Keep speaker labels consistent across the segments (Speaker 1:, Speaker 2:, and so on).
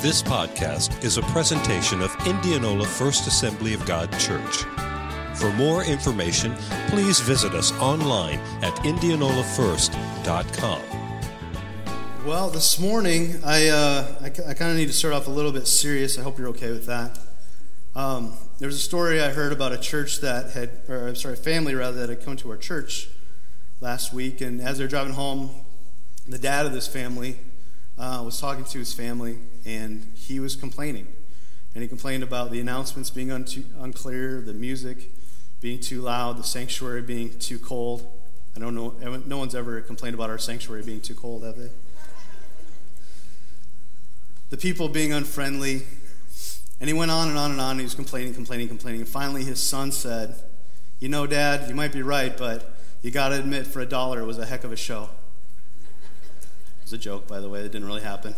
Speaker 1: This podcast is a presentation of Indianola First Assembly of God Church. For more information, please visit us online at indianolafirst.com.
Speaker 2: Well, this morning, I, uh, I, I kind of need to start off a little bit serious. I hope you're okay with that. Um, there was a story I heard about a church that had, or I'm sorry, a family rather, that had come to our church last week. And as they're driving home, the dad of this family uh, was talking to his family, and he was complaining. And he complained about the announcements being un- unclear, the music being too loud, the sanctuary being too cold. I don't know, no one's ever complained about our sanctuary being too cold, have they? The people being unfriendly. And he went on and on and on. And he was complaining, complaining, complaining. And finally, his son said, You know, Dad, you might be right, but you got to admit, for a dollar, it was a heck of a show. It was a joke, by the way, it didn't really happen.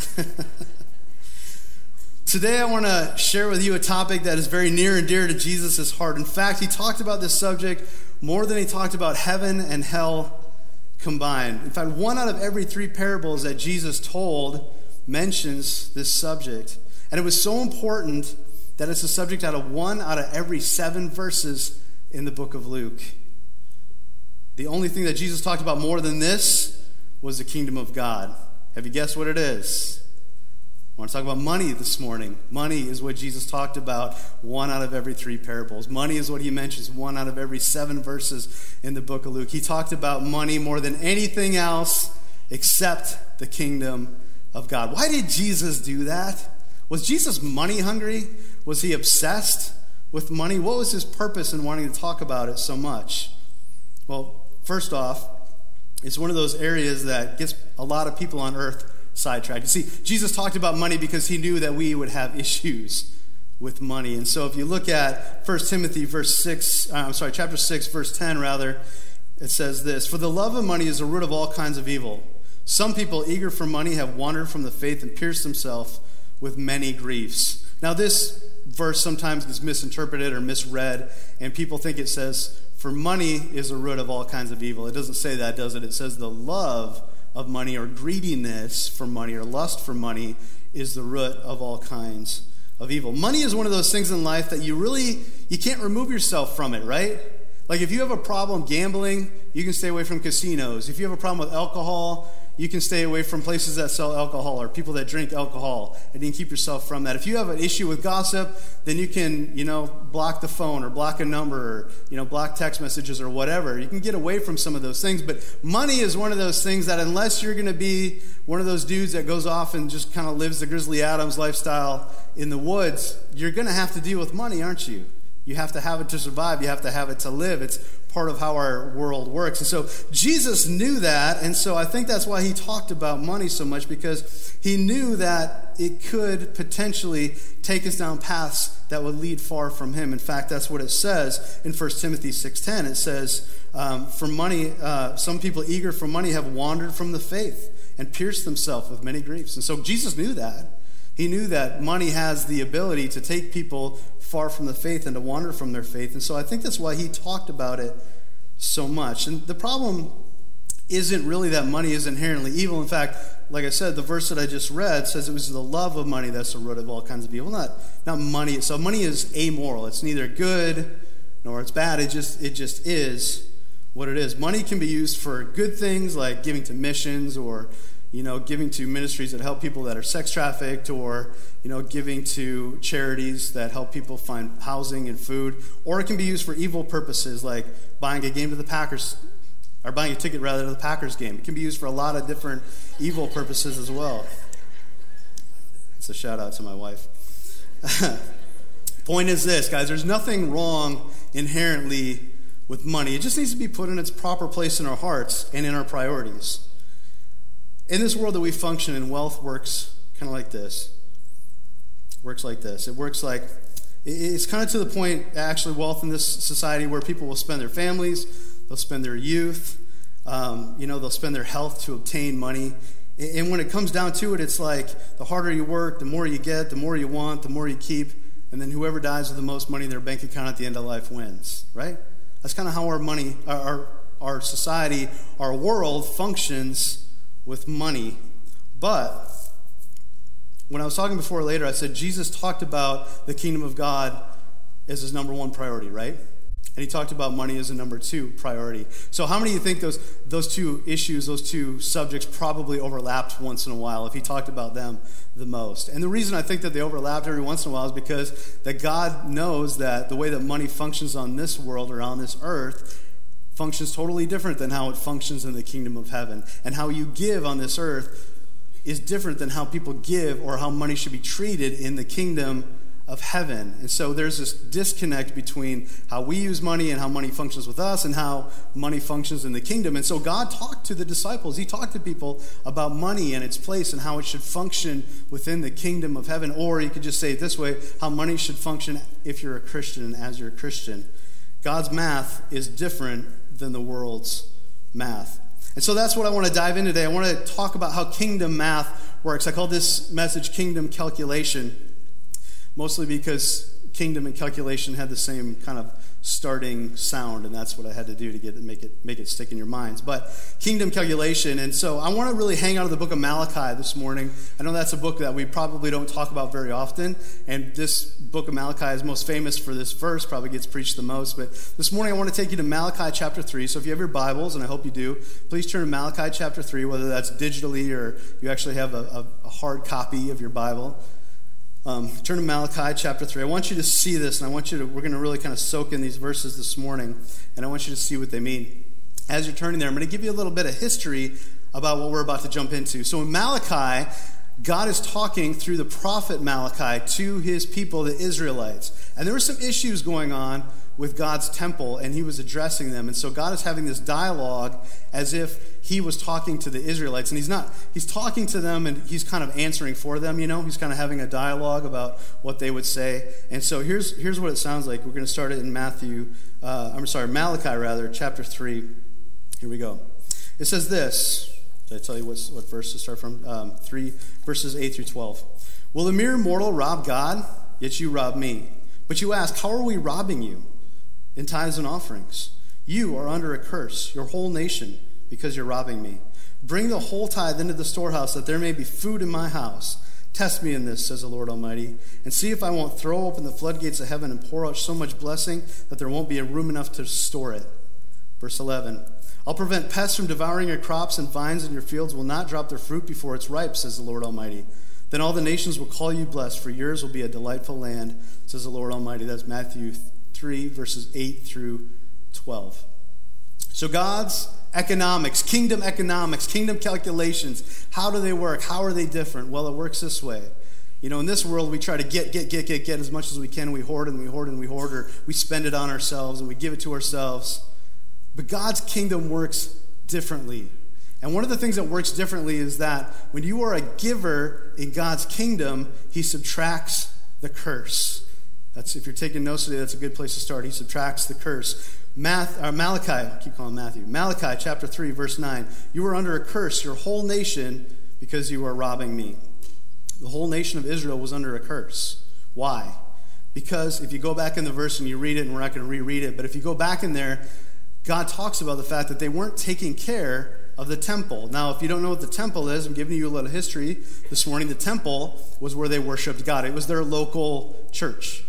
Speaker 2: Today, I want to share with you a topic that is very near and dear to Jesus' heart. In fact, he talked about this subject more than he talked about heaven and hell combined. In fact, one out of every three parables that Jesus told mentions this subject. And it was so important that it's a subject out of one out of every seven verses in the book of Luke. The only thing that Jesus talked about more than this was the kingdom of God. Have you guessed what it is? I want to talk about money this morning. Money is what Jesus talked about one out of every three parables. Money is what he mentions one out of every seven verses in the book of Luke. He talked about money more than anything else except the kingdom of God. Why did Jesus do that? Was Jesus money hungry? Was he obsessed with money? What was his purpose in wanting to talk about it so much? Well, first off, it's one of those areas that gets a lot of people on earth sidetracked. You see, Jesus talked about money because he knew that we would have issues with money. And so if you look at 1 Timothy verse 6, uh, I'm sorry, chapter 6 verse 10 rather, it says this, "For the love of money is the root of all kinds of evil. Some people eager for money have wandered from the faith and pierced themselves with many griefs." Now this verse sometimes gets misinterpreted or misread, and people think it says, "For money is the root of all kinds of evil." It doesn't say that, does it? It says the love of money or greediness for money or lust for money is the root of all kinds of evil. Money is one of those things in life that you really you can't remove yourself from it, right? Like if you have a problem gambling, you can stay away from casinos. If you have a problem with alcohol, you can stay away from places that sell alcohol or people that drink alcohol and you can keep yourself from that. If you have an issue with gossip, then you can, you know, block the phone or block a number or, you know, block text messages or whatever. You can get away from some of those things. But money is one of those things that unless you're going to be one of those dudes that goes off and just kind of lives the Grizzly Adams lifestyle in the woods, you're going to have to deal with money, aren't you? You have to have it to survive. You have to have it to live. It's part of how our world works. And so Jesus knew that, and so I think that's why he talked about money so much because he knew that it could potentially take us down paths that would lead far from him. In fact, that's what it says in 1 Timothy 6:10. It says, um, "For money, uh, some people eager for money have wandered from the faith and pierced themselves with many griefs." And so Jesus knew that. He knew that money has the ability to take people far from the faith and to wander from their faith. And so I think that's why he talked about it so much. And the problem isn't really that money is inherently evil. In fact, like I said, the verse that I just read says it was the love of money that's the root of all kinds of evil, not, not money. So money is amoral. It's neither good nor it's bad. It just, it just is what it is. Money can be used for good things like giving to missions or you know, giving to ministries that help people that are sex trafficked or, you know, giving to charities that help people find housing and food. Or it can be used for evil purposes like buying a game to the Packers, or buying a ticket rather to the Packers game. It can be used for a lot of different evil purposes as well. It's a shout out to my wife. Point is this, guys, there's nothing wrong inherently with money. It just needs to be put in its proper place in our hearts and in our priorities. In this world that we function in, wealth works kind of like this. Works like this. It works like it's kind of to the point, actually, wealth in this society where people will spend their families, they'll spend their youth, um, you know, they'll spend their health to obtain money. And when it comes down to it, it's like the harder you work, the more you get, the more you want, the more you keep, and then whoever dies with the most money in their bank account at the end of life wins, right? That's kind of how our money, our, our society, our world functions with money. But When I was talking before later, I said Jesus talked about the kingdom of God as his number one priority, right? And he talked about money as a number two priority. So, how many of you think those, those two issues, those two subjects, probably overlapped once in a while if he talked about them the most? And the reason I think that they overlapped every once in a while is because that God knows that the way that money functions on this world or on this earth functions totally different than how it functions in the kingdom of heaven. And how you give on this earth is different than how people give or how money should be treated in the kingdom of heaven. And so there's this disconnect between how we use money and how money functions with us and how money functions in the kingdom. And so God talked to the disciples, He talked to people about money and its place and how it should function within the kingdom of heaven. Or you could just say it this way how money should function if you're a Christian and as you're a Christian. God's math is different than the world's math. And so that's what I want to dive in today. I want to talk about how kingdom math works. I call this message Kingdom Calculation mostly because kingdom and calculation had the same kind of starting sound, and that's what I had to do to get make it make it stick in your minds. But kingdom calculation, and so I want to really hang out of the book of Malachi this morning. I know that's a book that we probably don't talk about very often, and this book of Malachi is most famous for this verse, probably gets preached the most. But this morning I want to take you to Malachi chapter three. So if you have your Bibles, and I hope you do, please turn to Malachi chapter three, whether that's digitally or you actually have a, a, a hard copy of your Bible. Um, turn to Malachi chapter 3. I want you to see this, and I want you to, we're going to really kind of soak in these verses this morning, and I want you to see what they mean. As you're turning there, I'm going to give you a little bit of history about what we're about to jump into. So in Malachi, God is talking through the prophet Malachi to his people, the Israelites. And there were some issues going on with God's temple, and he was addressing them. And so God is having this dialogue as if he was talking to the Israelites. And he's not, he's talking to them and he's kind of answering for them, you know? He's kind of having a dialogue about what they would say. And so here's, here's what it sounds like. We're going to start it in Matthew, uh, I'm sorry, Malachi rather, chapter 3. Here we go. It says this. Did I tell you what, what verse to start from? Um, 3 verses 8 through 12. Will a mere mortal rob God? Yet you rob me. But you ask, How are we robbing you? In tithes and offerings. You are under a curse, your whole nation, because you're robbing me. Bring the whole tithe into the storehouse, that there may be food in my house. Test me in this, says the Lord Almighty, and see if I won't throw open the floodgates of heaven and pour out so much blessing that there won't be a room enough to store it. Verse 11 I'll prevent pests from devouring your crops, and vines in your fields will not drop their fruit before it's ripe, says the Lord Almighty. Then all the nations will call you blessed, for yours will be a delightful land, says the Lord Almighty. That's Matthew 3, verses 8 through 12. So, God's economics, kingdom economics, kingdom calculations, how do they work? How are they different? Well, it works this way. You know, in this world, we try to get, get, get, get, get as much as we can. We hoard and we hoard and we hoard, or we spend it on ourselves and we give it to ourselves. But God's kingdom works differently. And one of the things that works differently is that when you are a giver in God's kingdom, He subtracts the curse. That's if you're taking notes today, that's a good place to start. He subtracts the curse. Math, uh, Malachi, I keep calling Matthew. Malachi chapter 3, verse 9. You are under a curse, your whole nation, because you are robbing me. The whole nation of Israel was under a curse. Why? Because if you go back in the verse and you read it, and we're not going to reread it, but if you go back in there, God talks about the fact that they weren't taking care of the temple. Now, if you don't know what the temple is, I'm giving you a little history this morning. The temple was where they worshiped God, it was their local church.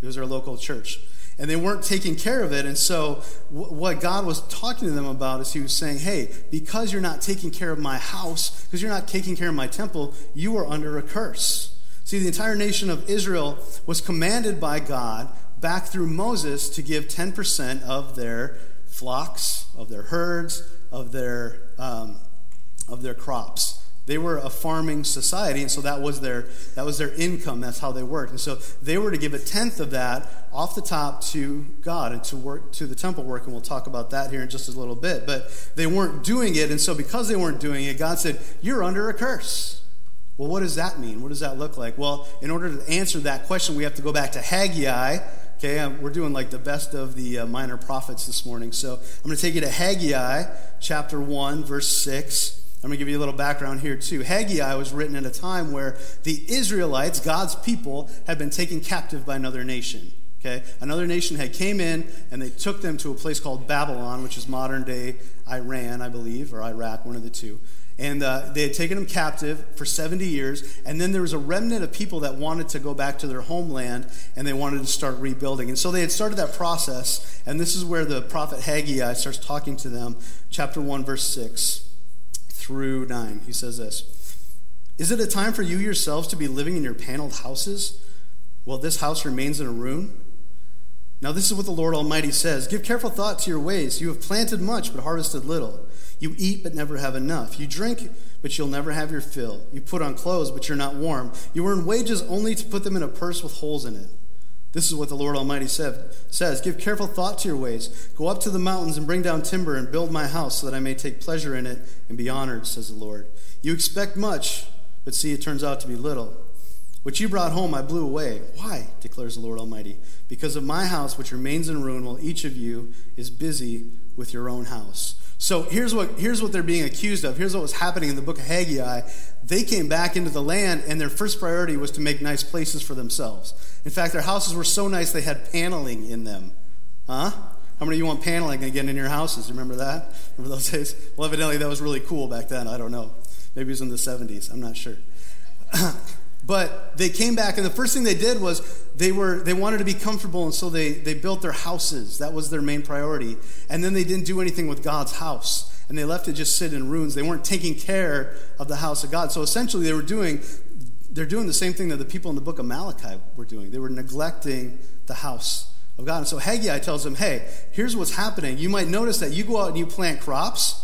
Speaker 2: It was our local church. And they weren't taking care of it. And so, w- what God was talking to them about is He was saying, hey, because you're not taking care of my house, because you're not taking care of my temple, you are under a curse. See, the entire nation of Israel was commanded by God back through Moses to give 10% of their flocks, of their herds, of their, um, of their crops. They were a farming society, and so that was their that was their income. That's how they worked. And so they were to give a tenth of that off the top to God and to work to the temple work, and we'll talk about that here in just a little bit. But they weren't doing it, and so because they weren't doing it, God said, You're under a curse. Well, what does that mean? What does that look like? Well, in order to answer that question, we have to go back to Haggai. Okay, um, we're doing like the best of the uh, minor prophets this morning. So I'm going to take you to Haggai chapter 1, verse 6. I'm going to give you a little background here, too. Haggai was written at a time where the Israelites, God's people, had been taken captive by another nation. Okay? Another nation had came in and they took them to a place called Babylon, which is modern day Iran, I believe, or Iraq, one of the two. And uh, they had taken them captive for 70 years. And then there was a remnant of people that wanted to go back to their homeland and they wanted to start rebuilding. And so they had started that process. And this is where the prophet Haggai starts talking to them, chapter 1, verse 6 through 9. He says this Is it a time for you yourselves to be living in your paneled houses while this house remains in a ruin? Now, this is what the Lord Almighty says Give careful thought to your ways. You have planted much, but harvested little. You eat, but never have enough. You drink, but you'll never have your fill. You put on clothes, but you're not warm. You earn wages only to put them in a purse with holes in it. This is what the Lord Almighty said, says Give careful thought to your ways. Go up to the mountains and bring down timber and build my house so that I may take pleasure in it and be honored, says the Lord. You expect much, but see, it turns out to be little. What you brought home, I blew away. Why? declares the Lord Almighty. Because of my house, which remains in ruin, while each of you is busy with your own house. So here's what, here's what they're being accused of. Here's what was happening in the book of Haggai. They came back into the land, and their first priority was to make nice places for themselves. In fact, their houses were so nice they had paneling in them. Huh? How many of you want paneling again in your houses? Remember that? Remember those days? Well, evidently that was really cool back then. I don't know. Maybe it was in the 70s. I'm not sure. But they came back, and the first thing they did was they were they wanted to be comfortable, and so they they built their houses. That was their main priority. And then they didn't do anything with God's house, and they left it just sit in ruins. They weren't taking care of the house of God. So essentially, they were doing they're doing the same thing that the people in the book of Malachi were doing. They were neglecting the house of God. And so Haggai tells them, "Hey, here's what's happening. You might notice that you go out and you plant crops."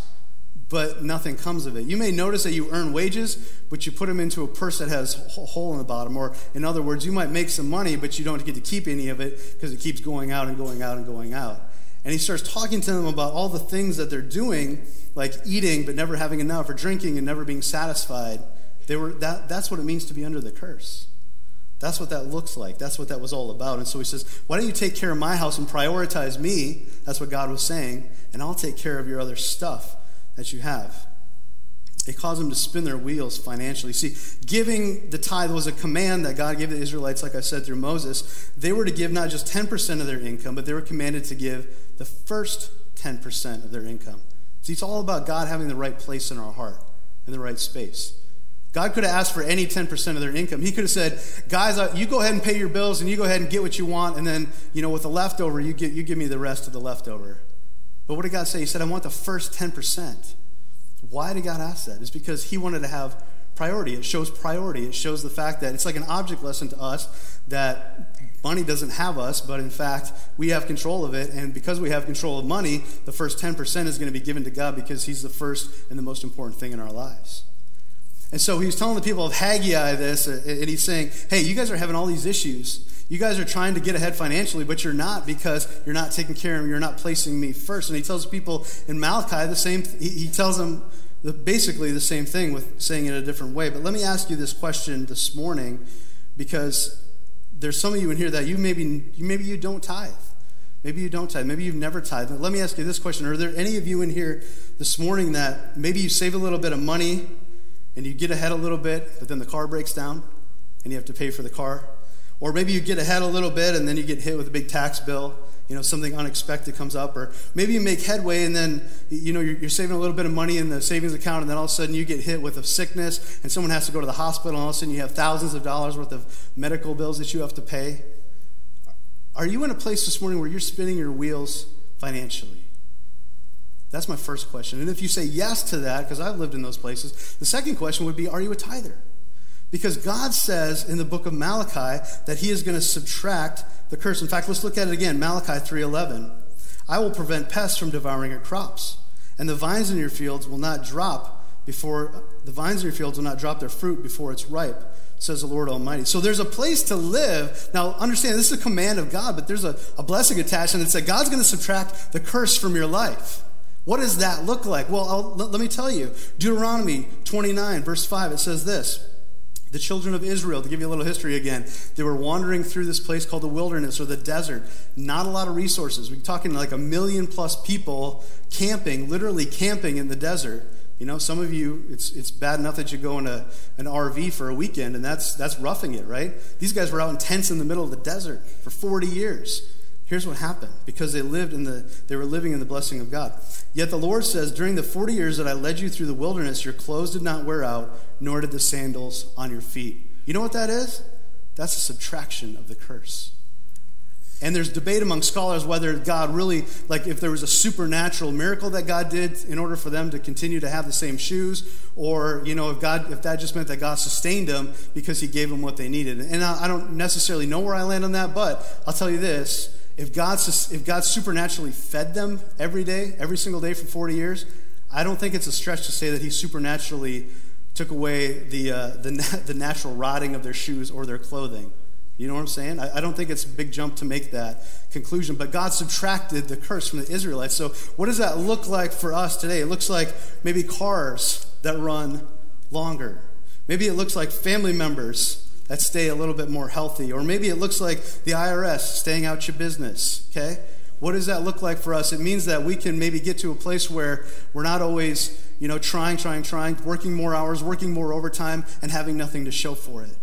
Speaker 2: but nothing comes of it. You may notice that you earn wages, but you put them into a purse that has a hole in the bottom. Or, in other words, you might make some money, but you don't get to keep any of it because it keeps going out and going out and going out. And he starts talking to them about all the things that they're doing, like eating but never having enough, or drinking and never being satisfied. They were, that, that's what it means to be under the curse. That's what that looks like. That's what that was all about. And so he says, Why don't you take care of my house and prioritize me? That's what God was saying. And I'll take care of your other stuff that you have. It caused them to spin their wheels financially. See, giving the tithe was a command that God gave the Israelites, like I said, through Moses. They were to give not just 10% of their income, but they were commanded to give the first 10% of their income. See, it's all about God having the right place in our heart, in the right space. God could have asked for any 10% of their income. He could have said, guys, uh, you go ahead and pay your bills and you go ahead and get what you want, and then, you know, with the leftover, you, get, you give me the rest of the leftover. But what did God say? He said, I want the first 10%. Why did God ask that? It's because He wanted to have priority. It shows priority. It shows the fact that it's like an object lesson to us that money doesn't have us, but in fact, we have control of it. And because we have control of money, the first 10% is going to be given to God because He's the first and the most important thing in our lives. And so he was telling the people of Haggai this, and he's saying, Hey, you guys are having all these issues. You guys are trying to get ahead financially, but you're not because you're not taking care of me. You're not placing me first. And he tells people in Malachi the same, he, tells them basically the same thing with saying it a different way. But let me ask you this question this morning because there's some of you in here that you maybe, maybe you don't tithe. Maybe you don't tithe. Maybe you've never tithed. Let me ask you this question. Are there any of you in here this morning that maybe you save a little bit of money and you get ahead a little bit, but then the car breaks down and you have to pay for the car? Or maybe you get ahead a little bit and then you get hit with a big tax bill. You know, something unexpected comes up. Or maybe you make headway and then, you know, you're, you're, saving a little bit of money in the savings account and then all of a sudden you get hit with a sickness and someone has to go to the hospital and all of a sudden you have thousands of dollars worth of medical bills that you have to pay. Are you in a place this morning where you're spinning your wheels financially? That's my first question. And if you say yes to that, because I've lived in those places, the second question would be Are you a tither? Because God says in the book of Malachi that he is going to subtract the curse. In fact, let's look at it again. Malachi 3:11. I will prevent pests from devouring your crops, and the vines in your fields will not drop before the vines in your fields will not drop their fruit before it's ripe, says the Lord Almighty. So there's a place to live. Now understand this is a command of God, but there's a, a blessing attached, and it's that God's going to subtract the curse from your life. What does that look like? Well, I'll, let me tell you. Deuteronomy 29, verse 5, it says this. The children of Israel, to give you a little history again, they were wandering through this place called the wilderness or the desert. Not a lot of resources. We're talking like a million plus people camping, literally camping in the desert. You know, some of you, it's, it's bad enough that you go in a, an RV for a weekend, and that's, that's roughing it, right? These guys were out in tents in the middle of the desert for 40 years. Here's what happened because they lived in the they were living in the blessing of God. Yet the Lord says, "During the 40 years that I led you through the wilderness, your clothes did not wear out, nor did the sandals on your feet." You know what that is? That's a subtraction of the curse. And there's debate among scholars whether God really, like, if there was a supernatural miracle that God did in order for them to continue to have the same shoes, or, you know, if God, if that just meant that God sustained them because he gave them what they needed. And I, don't necessarily know where I land on that, but I'll tell you this. If God, if God supernaturally fed them every day, every single day for 40 years, I don't think it's a stretch to say that he supernaturally took away the, uh, the, the natural rotting of their shoes or their clothing. You know what I'm saying? I, I don't think it's a big jump to make that conclusion, but God subtracted the curse from the Israelites. So, what does that look like for us today? It looks like maybe cars that run longer. Maybe it looks like family members that stay a little bit more healthy. Or maybe it looks like the IRS staying out your business, okay? What does that look like for us? It means that we can maybe get to a place where we're not always, you know, trying, trying, trying, working more hours, working more overtime, and having nothing to show for it.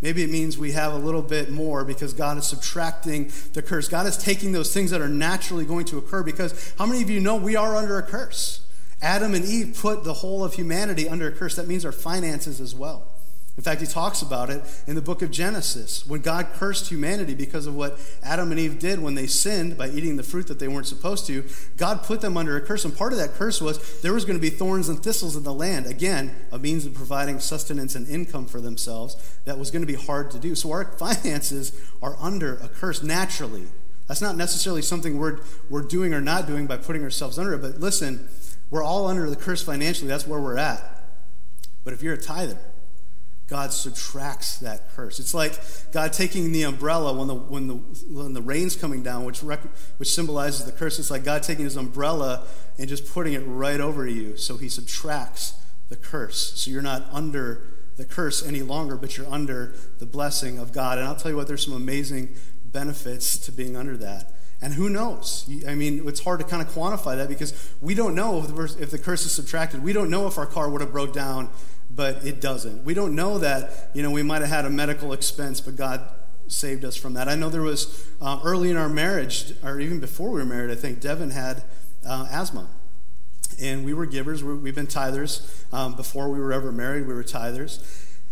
Speaker 2: Maybe it means we have a little bit more because God is subtracting the curse. God is taking those things that are naturally going to occur because how many of you know we are under a curse? Adam and Eve put the whole of humanity under a curse. That means our finances as well. In fact, he talks about it in the book of Genesis when God cursed humanity because of what Adam and Eve did when they sinned by eating the fruit that they weren't supposed to. God put them under a curse, and part of that curse was there was going to be thorns and thistles in the land. Again, a means of providing sustenance and income for themselves that was going to be hard to do. So our finances are under a curse naturally. That's not necessarily something we're, we're doing or not doing by putting ourselves under it, but listen, we're all under the curse financially. That's where we're at. But if you're a tither, God subtracts that curse. It's like God taking the umbrella when the, when the, when the rain's coming down, which, rec- which symbolizes the curse. It's like God taking his umbrella and just putting it right over you. So he subtracts the curse. So you're not under the curse any longer, but you're under the blessing of God. And I'll tell you what, there's some amazing benefits to being under that. And who knows? I mean, it's hard to kind of quantify that because we don't know if the, if the curse is subtracted. We don't know if our car would have broke down but it doesn't. We don't know that, you know, we might have had a medical expense, but God saved us from that. I know there was uh, early in our marriage, or even before we were married, I think Devin had uh, asthma. And we were givers. we have been tithers. Um, before we were ever married, we were tithers.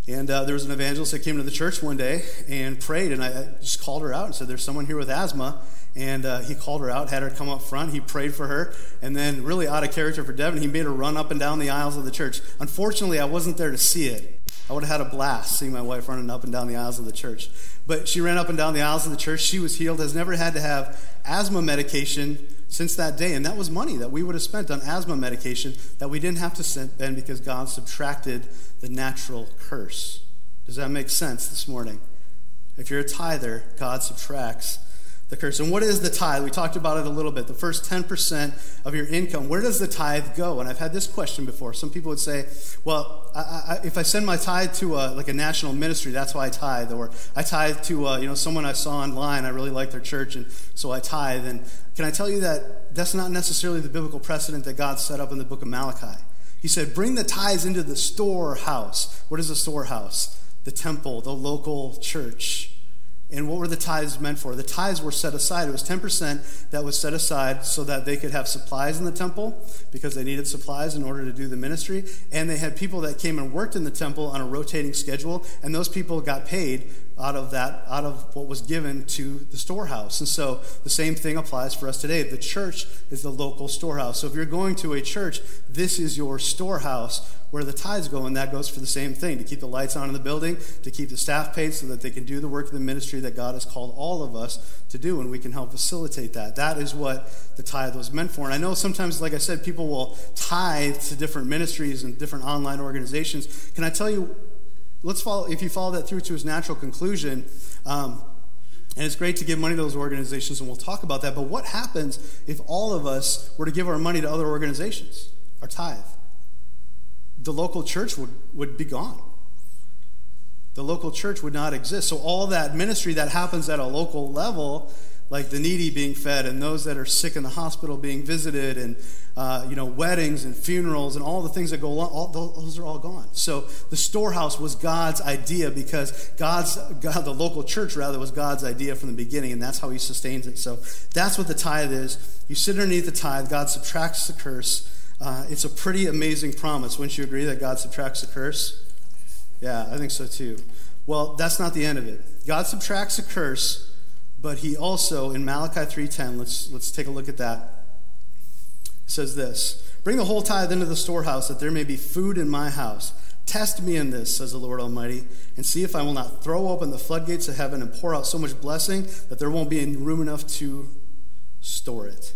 Speaker 2: And uh, there was an evangelist that came to the church one day and prayed, and I just called her out and said, There's someone here with asthma. And uh, he called her out, had her come up front. He prayed for her. And then, really out of character for Devin, he made her run up and down the aisles of the church. Unfortunately, I wasn't there to see it. I would have had a blast seeing my wife running up and down the aisles of the church. But she ran up and down the aisles of the church. She was healed, has never had to have asthma medication since that day. And that was money that we would have spent on asthma medication that we didn't have to spend because God subtracted the natural curse. Does that make sense this morning? If you're a tither, God subtracts the curse. And what is the tithe? We talked about it a little bit. The first 10% of your income. Where does the tithe go? And I've had this question before. Some people would say, well, I, I, if I send my tithe to a, like a national ministry, that's why I tithe. Or I tithe to uh, you know someone I saw online. I really like their church, and so I tithe. And can I tell you that that's not necessarily the biblical precedent that God set up in the book of Malachi? He said, bring the tithes into the storehouse. What is a storehouse? The temple, the local church. And what were the tithes meant for? The tithes were set aside. It was 10% that was set aside so that they could have supplies in the temple because they needed supplies in order to do the ministry. And they had people that came and worked in the temple on a rotating schedule, and those people got paid out of that out of what was given to the storehouse. And so the same thing applies for us today. The church is the local storehouse. So if you're going to a church this is your storehouse where the tithes go and that goes for the same thing to keep the lights on in the building to keep the staff paid so that they can do the work of the ministry that god has called all of us to do and we can help facilitate that. That is what the tithe was meant for. And i know sometimes like i said people will tithe to different ministries and different online organizations. Can i tell you let's follow, if you follow that through to its natural conclusion, um, and it's great to give money to those organizations, and we'll talk about that. But what happens if all of us were to give our money to other organizations, our tithe? The local church would, would be gone. The local church would not exist. So, all that ministry that happens at a local level like the needy being fed and those that are sick in the hospital being visited and uh, you know weddings and funerals and all the things that go along all, those are all gone. So the storehouse was god's idea because god's god the local church rather was god's idea from the beginning and that's how he sustains it. So that's what the tithe is. You sit underneath the tithe god subtracts the curse. Uh, it's a pretty amazing promise. Wouldn't you agree that god subtracts the curse? Yeah i think so too. Well that's not the end of it. God subtracts the curse but he also, in Malachi 3.10, let's, let's take a look at that, says this, Bring the whole tithe into the storehouse, that there may be food in my house. Test me in this, says the Lord Almighty, and see if I will not throw open the floodgates of heaven and pour out so much blessing that there won't be room enough to store it.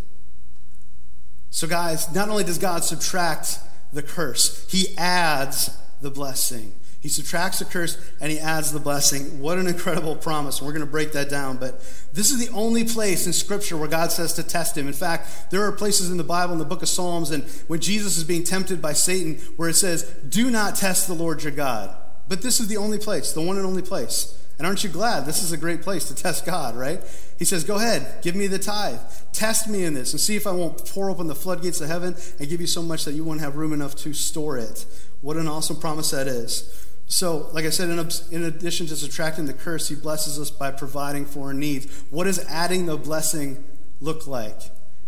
Speaker 2: So, guys, not only does God subtract the curse, He adds the blessing. He subtracts the curse and he adds the blessing. What an incredible promise. We're going to break that down. But this is the only place in Scripture where God says to test him. In fact, there are places in the Bible, in the book of Psalms, and when Jesus is being tempted by Satan, where it says, Do not test the Lord your God. But this is the only place, the one and only place. And aren't you glad this is a great place to test God, right? He says, Go ahead, give me the tithe. Test me in this and see if I won't pour open the floodgates of heaven and give you so much that you won't have room enough to store it. What an awesome promise that is. So, like I said, in, in, addition to subtracting the curse, he blesses us by providing for our needs. What does adding the blessing look like?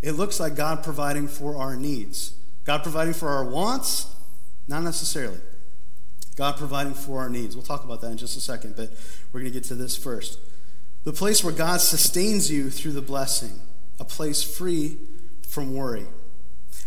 Speaker 2: It looks like God providing for our needs. God providing for our wants? Not necessarily. God providing for our needs. We'll talk about that in just a second, but we're going to get to this first. The place where God sustains you through the blessing, a place free from worry.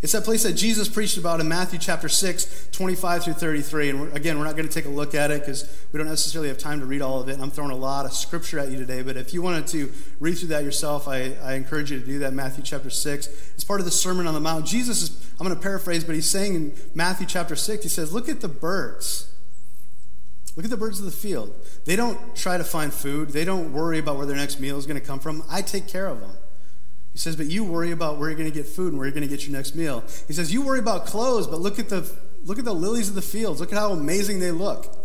Speaker 2: It's that place that Jesus preached about in Matthew chapter 6, 25 through 33. And we're, again, we're not going to take a look at it because we don't necessarily have time to read all of it. And I'm throwing a lot of scripture at you today. But if you wanted to read through that yourself, I, I encourage you to do that. Matthew chapter 6. It's part of the Sermon on the Mount. Jesus is, I'm going to paraphrase, but he's saying in Matthew chapter 6, he says, Look at the birds. Look at the birds of the field. They don't try to find food, they don't worry about where their next meal is going to come from. I take care of them. He says, but you worry about where you're going to get food and where you're going to get your next meal. He says, you worry about clothes, but look at the look at the lilies of the fields. Look at how amazing they look.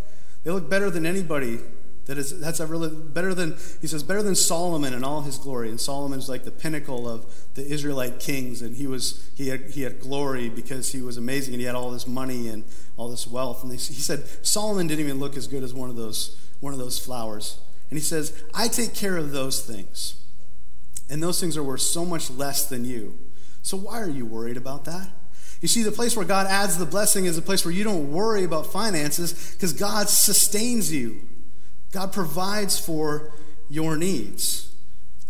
Speaker 2: They look better than anybody that is that's ever lived. Better than he says, better than Solomon in all his glory. And Solomon's like the pinnacle of the Israelite kings, and he was he had he had glory because he was amazing and he had all this money and all this wealth. And they, he said Solomon didn't even look as good as one of those one of those flowers. And he says, I take care of those things. And those things are worth so much less than you. So why are you worried about that? You see, the place where God adds the blessing is a place where you don't worry about finances because God sustains you. God provides for your needs,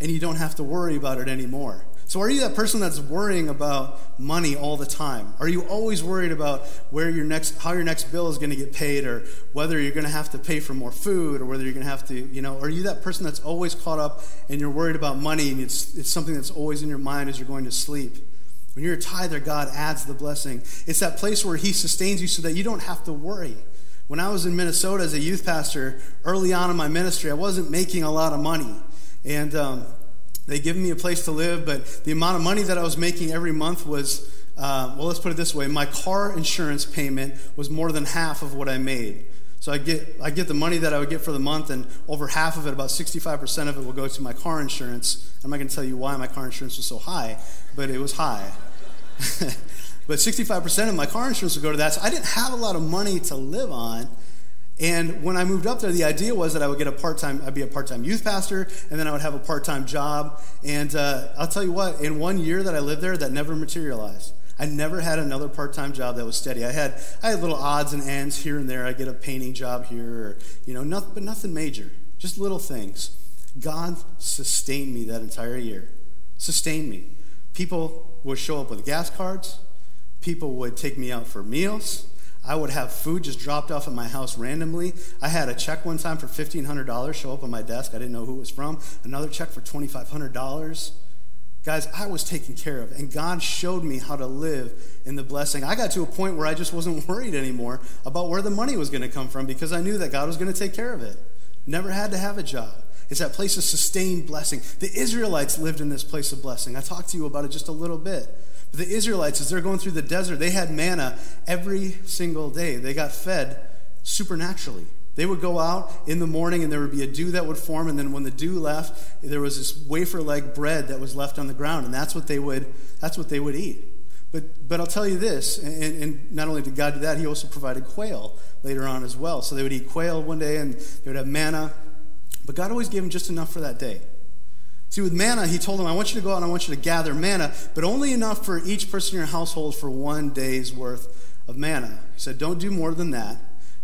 Speaker 2: and you don't have to worry about it anymore. So, are you that person that's worrying about money all the time? Are you always worried about where your next, how your next bill is going to get paid, or whether you're going to have to pay for more food, or whether you're going to have to, you know, are you that person that's always caught up and you're worried about money, and it's it's something that's always in your mind as you're going to sleep? When you're a tither, God adds the blessing. It's that place where He sustains you so that you don't have to worry. When I was in Minnesota as a youth pastor, early on in my ministry, I wasn't making a lot of money, and um, they given me a place to live, but the amount of money that I was making every month was, uh, well, let's put it this way: my car insurance payment was more than half of what I made. So I get I get the money that I would get for the month, and over half of it, about 65% of it, will go to my car insurance. I'm not going to tell you why my car insurance was so high, but it was high. but 65% of my car insurance would go to that. So I didn't have a lot of money to live on. And when I moved up there, the idea was that I would get a part time, I'd be a part time youth pastor, and then I would have a part time job. And uh, I'll tell you what, in one year that I lived there, that never materialized. I never had another part time job that was steady. I had, I had little odds and ends here and there. I get a painting job here, or, you know, but nothing major, just little things. God sustained me that entire year, sustained me. People would show up with gas cards, people would take me out for meals. I would have food just dropped off at my house randomly. I had a check one time for $1,500 show up on my desk. I didn't know who it was from. Another check for $2,500. Guys, I was taken care of, and God showed me how to live in the blessing. I got to a point where I just wasn't worried anymore about where the money was going to come from because I knew that God was going to take care of it. Never had to have a job. It's that place of sustained blessing. The Israelites lived in this place of blessing. I talked to you about it just a little bit. The Israelites, as they're going through the desert, they had manna every single day. They got fed supernaturally. They would go out in the morning and there would be a dew that would form, and then when the dew left, there was this wafer like bread that was left on the ground, and that's what they would, that's what they would eat. But, but I'll tell you this, and, and not only did God do that, He also provided quail later on as well. So they would eat quail one day and they would have manna, but God always gave them just enough for that day. See, with manna, he told them, I want you to go out and I want you to gather manna, but only enough for each person in your household for one day's worth of manna. He said, Don't do more than that.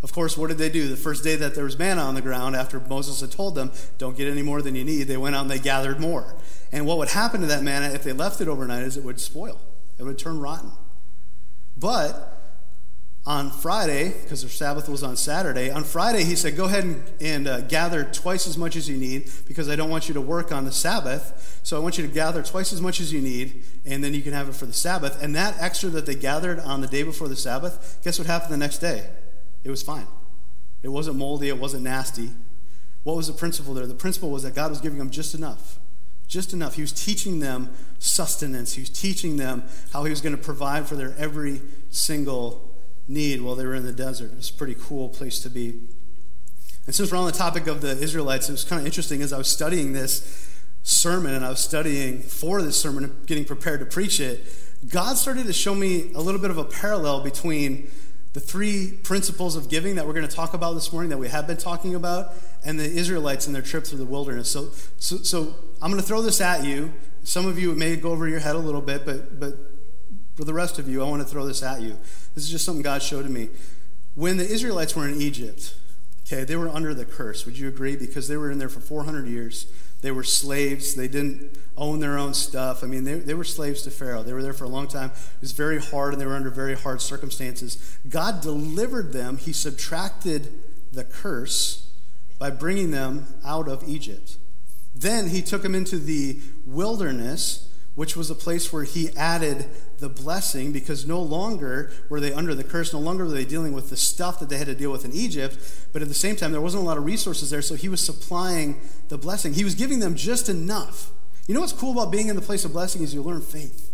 Speaker 2: Of course, what did they do? The first day that there was manna on the ground, after Moses had told them, Don't get any more than you need, they went out and they gathered more. And what would happen to that manna if they left it overnight is it would spoil, it would turn rotten. But on Friday, because their Sabbath was on Saturday, on Friday he said, Go ahead and, and uh, gather twice as much as you need because I don't want you to work on the Sabbath. So I want you to gather twice as much as you need, and then you can have it for the Sabbath. And that extra that they gathered on the day before the Sabbath, guess what happened the next day? It was fine. It wasn't moldy, it wasn't nasty. What was the principle there? The principle was that God was giving them just enough. Just enough. He was teaching them sustenance. He was teaching them how he was going to provide for their every single need while they were in the desert. It was a pretty cool place to be. And since we're on the topic of the Israelites, it was kind of interesting as I was studying this sermon and I was studying for this sermon and getting prepared to preach it, God started to show me a little bit of a parallel between the three principles of giving that we're going to talk about this morning that we have been talking about and the Israelites and their trip through the wilderness. So, so, so I'm going to throw this at you. Some of you, it may go over your head a little bit, but, but for the rest of you, I want to throw this at you. This is just something God showed to me. When the Israelites were in Egypt, okay, they were under the curse. Would you agree? Because they were in there for 400 years. They were slaves. They didn't own their own stuff. I mean, they, they were slaves to Pharaoh. They were there for a long time. It was very hard, and they were under very hard circumstances. God delivered them. He subtracted the curse by bringing them out of Egypt. Then he took them into the wilderness which was a place where he added the blessing because no longer were they under the curse, no longer were they dealing with the stuff that they had to deal with in Egypt, but at the same time, there wasn't a lot of resources there, so he was supplying the blessing. He was giving them just enough. You know what's cool about being in the place of blessing is you learn faith.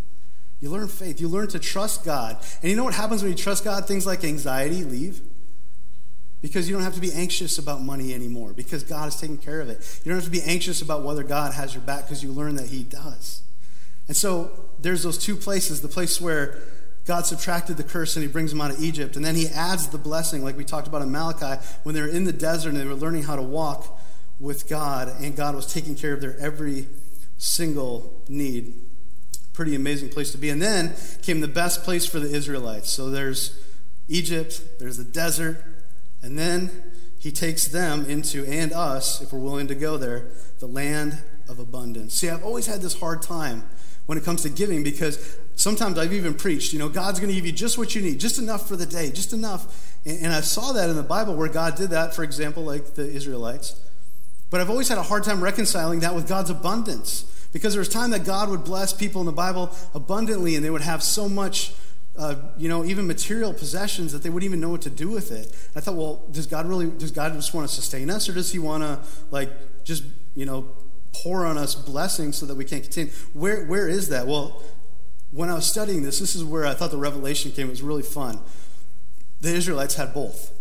Speaker 2: You learn faith. You learn to trust God. And you know what happens when you trust God? Things like anxiety leave. Because you don't have to be anxious about money anymore, because God is taking care of it. You don't have to be anxious about whether God has your back, because you learn that He does. And so there's those two places the place where God subtracted the curse and he brings them out of Egypt. And then he adds the blessing, like we talked about in Malachi, when they were in the desert and they were learning how to walk with God, and God was taking care of their every single need. Pretty amazing place to be. And then came the best place for the Israelites. So there's Egypt, there's the desert, and then he takes them into, and us, if we're willing to go there, the land of abundance. See, I've always had this hard time when it comes to giving because sometimes I've even preached, you know, God's going to give you just what you need, just enough for the day, just enough. And, and I saw that in the Bible where God did that, for example, like the Israelites. But I've always had a hard time reconciling that with God's abundance because there was time that God would bless people in the Bible abundantly and they would have so much. Uh, you know, even material possessions that they wouldn't even know what to do with it. I thought, well, does God really, does God just want to sustain us or does he want to, like, just, you know, pour on us blessings so that we can continue. Where, where is that? Well, when I was studying this, this is where I thought the revelation came. It was really fun. The Israelites had both.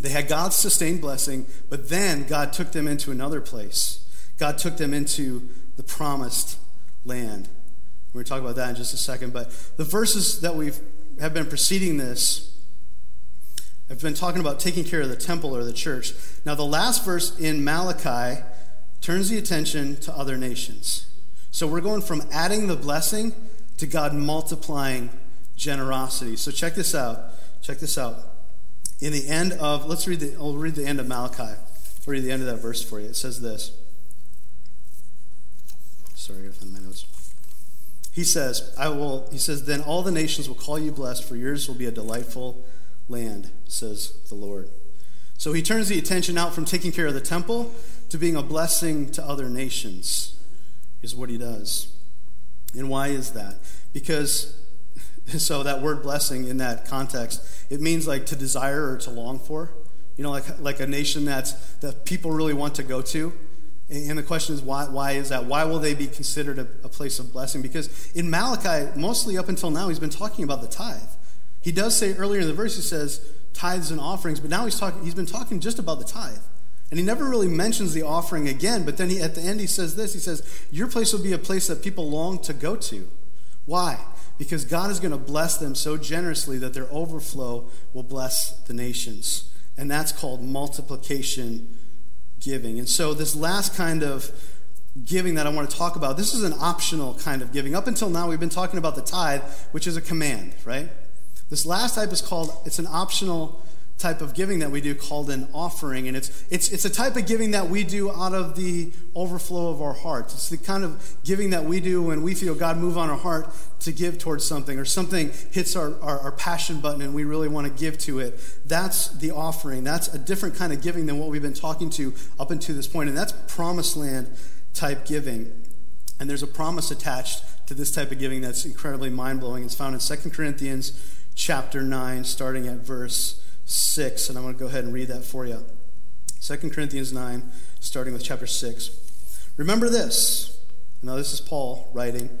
Speaker 2: They had God's sustained blessing, but then God took them into another place. God took them into the promised land. We're going to talk about that in just a second. But the verses that we have been preceding this have been talking about taking care of the temple or the church. Now, the last verse in Malachi turns the attention to other nations. So we're going from adding the blessing to God multiplying generosity. So check this out. Check this out. In the end of, let's read the, I'll read the end of Malachi. I'll read the end of that verse for you. It says this. Sorry, I found my notes. He says, I will, he says, then all the nations will call you blessed, for yours will be a delightful land, says the Lord. So he turns the attention out from taking care of the temple to being a blessing to other nations, is what he does. And why is that? Because, so that word blessing in that context, it means like to desire or to long for. You know, like, like a nation that's, that people really want to go to. And the question is, why, why is that? Why will they be considered a, a place of blessing? Because in Malachi, mostly up until now, he's been talking about the tithe. He does say earlier in the verse, he says, tithes and offerings, but now he's talking he's been talking just about the tithe. And he never really mentions the offering again, but then he, at the end he says this, he says, "Your place will be a place that people long to go to." Why? Because God is going to bless them so generously that their overflow will bless the nations. And that's called multiplication giving. And so this last kind of giving that I want to talk about, this is an optional kind of giving. Up until now, we've been talking about the tithe, which is a command, right? This last type is called, it's an optional type of giving that we do called an offering. And it's, it's, it's a type of giving that we do out of the overflow of our hearts. It's the kind of giving that we do when we feel God move on our heart to give towards something or something hits our, our, our passion button and we really want to give to it. That's the offering. That's a different kind of giving than what we've been talking to up until this. And that's promised land type giving. And there's a promise attached to this type of giving that's incredibly mind blowing. It's found in 2 Corinthians chapter 9, starting at verse 6, and I'm going to go ahead and read that for you. 2 Corinthians 9, starting with chapter 6. Remember this. Now, this is Paul writing.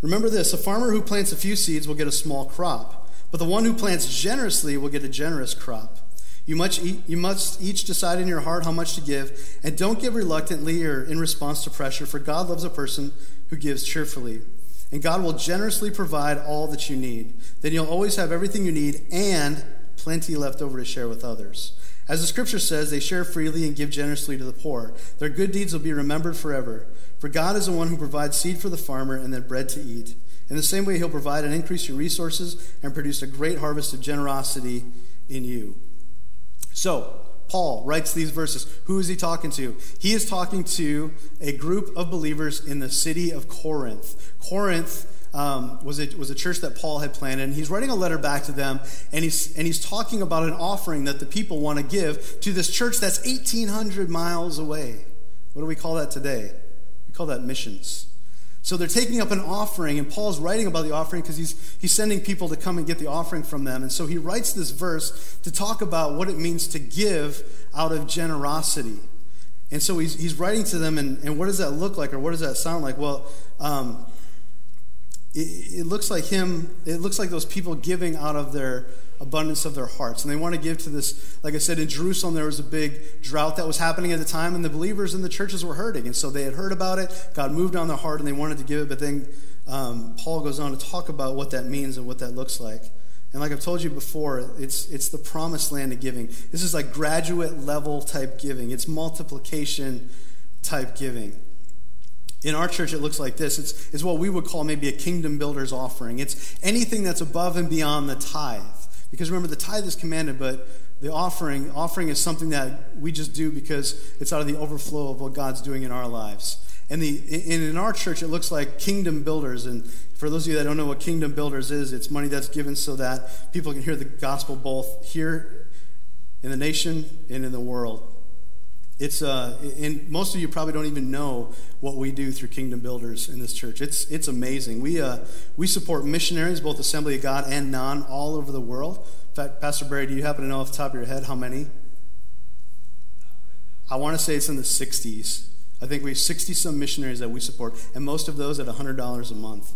Speaker 2: Remember this a farmer who plants a few seeds will get a small crop, but the one who plants generously will get a generous crop. You must, you must each decide in your heart how much to give, and don't give reluctantly or in response to pressure, for God loves a person who gives cheerfully. And God will generously provide all that you need. Then you'll always have everything you need and plenty left over to share with others. As the scripture says, they share freely and give generously to the poor. Their good deeds will be remembered forever. For God is the one who provides seed for the farmer and then bread to eat. In the same way, he'll provide and increase your resources and produce a great harvest of generosity in you. So, Paul writes these verses. Who is he talking to? He is talking to a group of believers in the city of Corinth. Corinth um, was, a, was a church that Paul had planted. And he's writing a letter back to them, and he's, and he's talking about an offering that the people want to give to this church that's 1,800 miles away. What do we call that today? We call that missions. So they're taking up an offering, and Paul's writing about the offering because he's, he's sending people to come and get the offering from them. And so he writes this verse to talk about what it means to give out of generosity. And so he's, he's writing to them, and, and what does that look like, or what does that sound like? Well, um, it, it looks like him, it looks like those people giving out of their abundance of their hearts. And they want to give to this, like I said, in Jerusalem, there was a big drought that was happening at the time, and the believers in the churches were hurting. And so they had heard about it, God moved on their heart, and they wanted to give it. But then um, Paul goes on to talk about what that means and what that looks like. And like I've told you before, it's, it's the promised land of giving. This is like graduate level type giving, it's multiplication type giving. In our church, it looks like this it's, it's what we would call maybe a kingdom builder's offering. It's anything that's above and beyond the tithe. Because remember, the tithe is commanded, but the offering, offering is something that we just do because it's out of the overflow of what God's doing in our lives. And the, in, in our church, it looks like kingdom builders. And for those of you that don't know what kingdom builders is, it's money that's given so that people can hear the gospel both here in the nation and in the world. It's uh, and most of you probably don't even know what we do through Kingdom Builders in this church. It's it's amazing. We uh, we support missionaries, both Assembly of God and non, all over the world. In fact, Pastor Barry, do you happen to know off the top of your head how many? I want to say it's in the 60s. I think we have 60 some missionaries that we support, and most of those at $100 a month.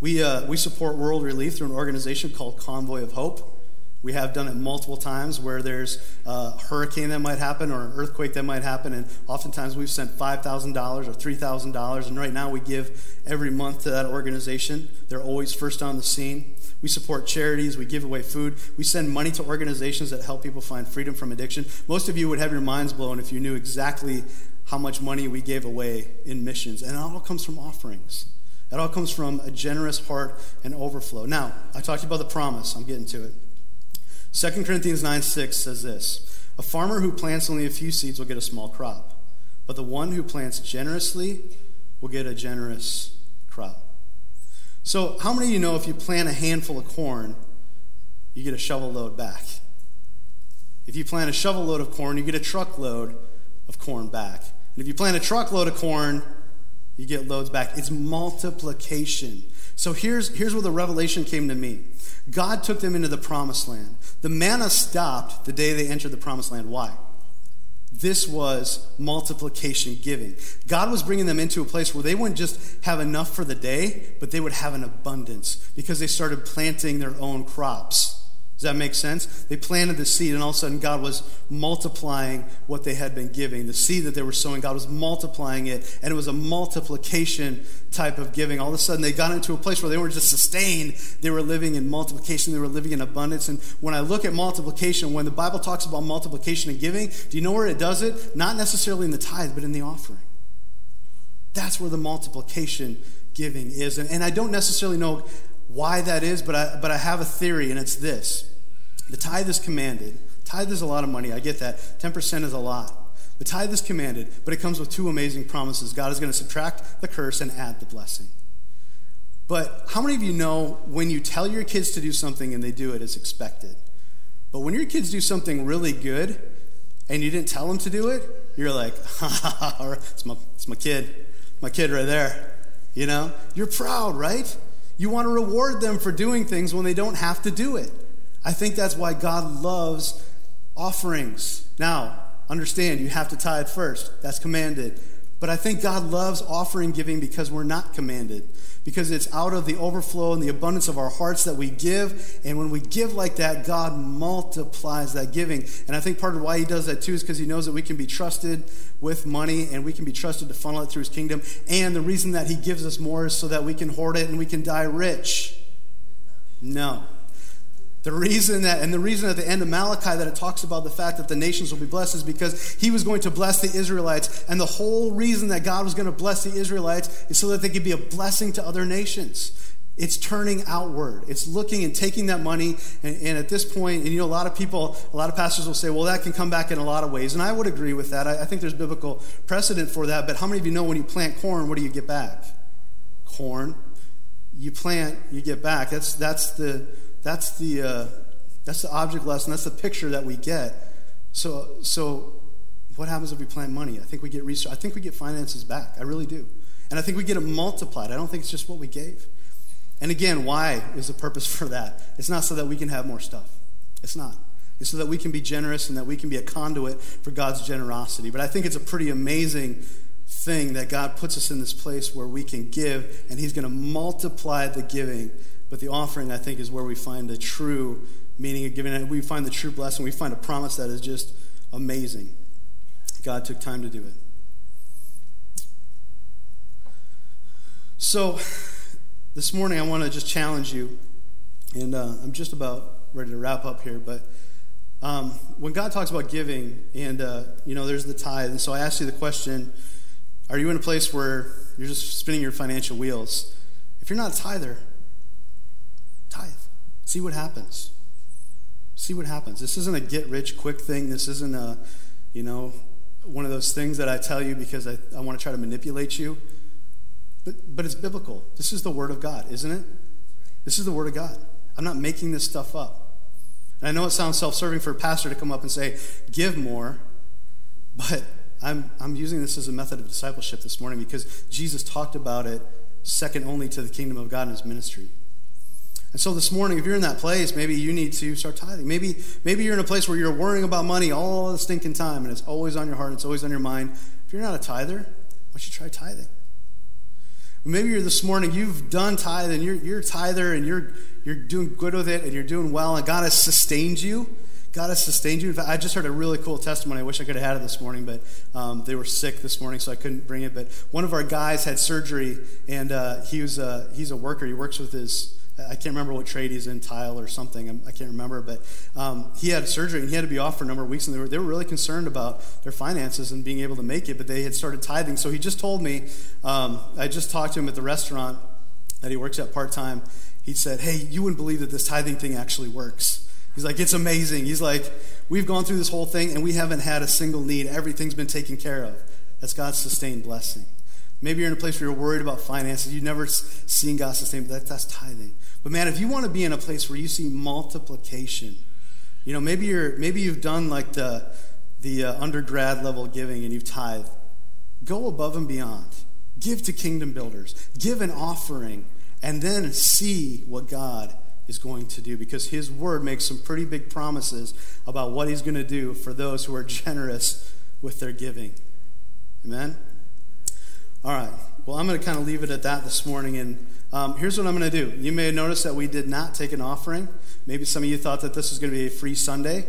Speaker 2: We, uh, we support World Relief through an organization called Convoy of Hope. We have done it multiple times where there's a hurricane that might happen or an earthquake that might happen, and oftentimes we've sent $5,000 or $3,000, and right now we give every month to that organization. They're always first on the scene. We support charities, we give away food, we send money to organizations that help people find freedom from addiction. Most of you would have your minds blown if you knew exactly how much money we gave away in missions, and it all comes from offerings. It all comes from a generous heart and overflow. Now, I talked about the promise, I'm getting to it. 2 Corinthians 9 6 says this A farmer who plants only a few seeds will get a small crop, but the one who plants generously will get a generous crop. So, how many of you know if you plant a handful of corn, you get a shovel load back? If you plant a shovel load of corn, you get a truckload of corn back. And if you plant a truckload of corn, you get loads back. It's multiplication. So here's, here's where the revelation came to me. God took them into the promised land. The manna stopped the day they entered the promised land. Why? This was multiplication giving. God was bringing them into a place where they wouldn't just have enough for the day, but they would have an abundance because they started planting their own crops. Does that make sense? They planted the seed, and all of a sudden, God was multiplying what they had been giving. The seed that they were sowing, God was multiplying it, and it was a multiplication type of giving. All of a sudden, they got into a place where they weren't just sustained, they were living in multiplication, they were living in abundance. And when I look at multiplication, when the Bible talks about multiplication and giving, do you know where it does it? Not necessarily in the tithe, but in the offering. That's where the multiplication giving is. And, and I don't necessarily know why that is, but I, but I have a theory, and it's this. The tithe is commanded. Tithe is a lot of money. I get that. 10% is a lot. The tithe is commanded, but it comes with two amazing promises. God is going to subtract the curse and add the blessing. But how many of you know when you tell your kids to do something and they do it, it's expected? But when your kids do something really good and you didn't tell them to do it, you're like, ha ha ha, it's my, it's my kid, my kid right there. You know? You're proud, right? You want to reward them for doing things when they don't have to do it. I think that's why God loves offerings. Now, understand, you have to tithe first. That's commanded. But I think God loves offering giving because we're not commanded. Because it's out of the overflow and the abundance of our hearts that we give. And when we give like that, God multiplies that giving. And I think part of why He does that too is because He knows that we can be trusted with money and we can be trusted to funnel it through His kingdom. And the reason that He gives us more is so that we can hoard it and we can die rich. No. The reason that, and the reason at the end of Malachi that it talks about the fact that the nations will be blessed is because he was going to bless the Israelites. And the whole reason that God was going to bless the Israelites is so that they could be a blessing to other nations. It's turning outward. It's looking and taking that money. And, and, at this point, and you know, a lot of people, a lot of pastors will say, well, that can come back in a lot of ways. And I would agree with that. I, I think there's biblical precedent for that. But how many of you know when you plant corn, what do you get back? Corn. You plant, you get back. That's, that's the that's the, uh, that's the object lesson. That's the picture that we get. So, so what happens if we plant money? I think we get research. I think we get finances back. I really do. And I think we get it multiplied. I don't think it's just what we gave. And again, why is the purpose for that? It's not so that we can have more stuff. It's not. It's so that we can be generous and that we can be a conduit for God's generosity. But I think it's a pretty amazing thing that God puts us in this place where we can give, and He's going to multiply the giving but the offering, I think, is where we find the true meaning of giving. And we find the true blessing. We find a promise that is just amazing. God took time to do it. So, this morning I want to just challenge you, and uh, I'm just about ready to wrap up here. But um, when God talks about giving, and uh, you know, there's the tithe, and so I asked you the question: Are you in a place where you're just spinning your financial wheels? If you're not a tither, Tithe. See what happens. See what happens. This isn't a get rich quick thing. This isn't a, you know, one of those things that I tell you because I, I want to try to manipulate you. But, but it's biblical. This is the Word of God, isn't it? This is the Word of God. I'm not making this stuff up. And I know it sounds self serving for a pastor to come up and say, give more, but I'm, I'm using this as a method of discipleship this morning because Jesus talked about it second only to the kingdom of God in his ministry. And so this morning, if you're in that place, maybe you need to start tithing. Maybe, maybe you're in a place where you're worrying about money all the stinking time and it's always on your heart, and it's always on your mind. If you're not a tither, why don't you try tithing? Maybe you're this morning, you've done tithe and you're, you're a tither and you're, you're doing good with it and you're doing well and God has sustained you. God has sustained you. In fact, I just heard a really cool testimony. I wish I could have had it this morning, but um, they were sick this morning, so I couldn't bring it. But one of our guys had surgery, and uh, he was uh, he's a worker. He works with his I can't remember what trade he's in, tile or something. I can't remember, but um, he had surgery and he had to be off for a number of weeks, and they were, they were really concerned about their finances and being able to make it, but they had started tithing. So he just told me, um, I just talked to him at the restaurant that he works at part time. He said, Hey, you wouldn't believe that this tithing thing actually works. He's like, It's amazing. He's like, We've gone through this whole thing and we haven't had a single need. Everything's been taken care of. That's God's sustained blessing. Maybe you're in a place where you're worried about finances. You've never seen God sustain, but that, that's tithing. But man, if you want to be in a place where you see multiplication, you know, maybe you're maybe you've done like the the uh, undergrad level giving and you've tithed. Go above and beyond. Give to kingdom builders. Give an offering, and then see what God is going to do because His Word makes some pretty big promises about what He's going to do for those who are generous with their giving. Amen. All right. Well, I'm going to kind of leave it at that this morning. And um, here's what I'm going to do. You may have noticed that we did not take an offering. Maybe some of you thought that this was going to be a free Sunday.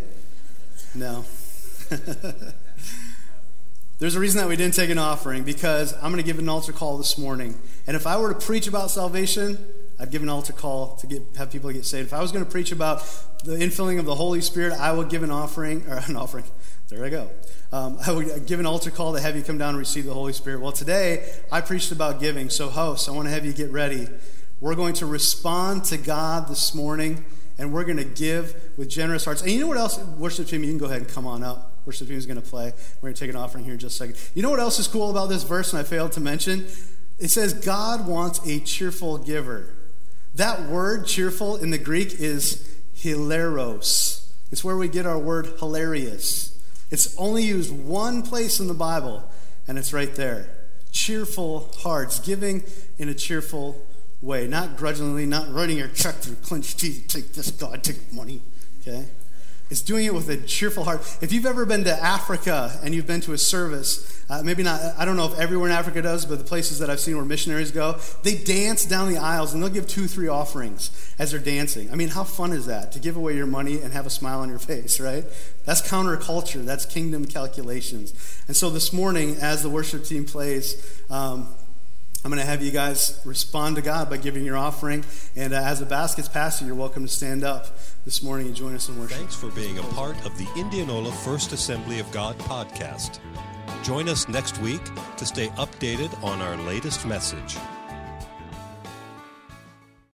Speaker 2: No. There's a reason that we didn't take an offering because I'm going to give an altar call this morning. And if I were to preach about salvation, I'd give an altar call to get have people get saved. If I was going to preach about the infilling of the Holy Spirit, I would give an offering or an offering. There I go. Um, I would give an altar call to have you come down and receive the Holy Spirit. Well, today I preached about giving. So, hosts, I want to have you get ready. We're going to respond to God this morning, and we're going to give with generous hearts. And you know what else? Worship team, you can go ahead and come on up. Worship team is going to play. We're going to take an offering here in just a second. You know what else is cool about this verse, and I failed to mention? It says God wants a cheerful giver. That word, cheerful, in the Greek is hilaros. It's where we get our word hilarious. It's only used one place in the Bible, and it's right there. Cheerful hearts, giving in a cheerful way, not grudgingly, not writing your check through clenched teeth, take this, God, take money. Okay? It's doing it with a cheerful heart. If you've ever been to Africa and you've been to a service, uh, maybe not, I don't know if everywhere in Africa does, but the places that I've seen where missionaries go, they dance down the aisles and they'll give two, three offerings as they're dancing. I mean, how fun is that to give away your money and have a smile on your face, right? That's counterculture, that's kingdom calculations. And so this morning, as the worship team plays, um, I'm going to have you guys respond to God by giving your offering. And uh, as a baskets pastor, you're welcome to stand up this morning and join us in worship.
Speaker 1: Thanks for being a part of the Indianola First Assembly of God podcast. Join us next week to stay updated on our latest message.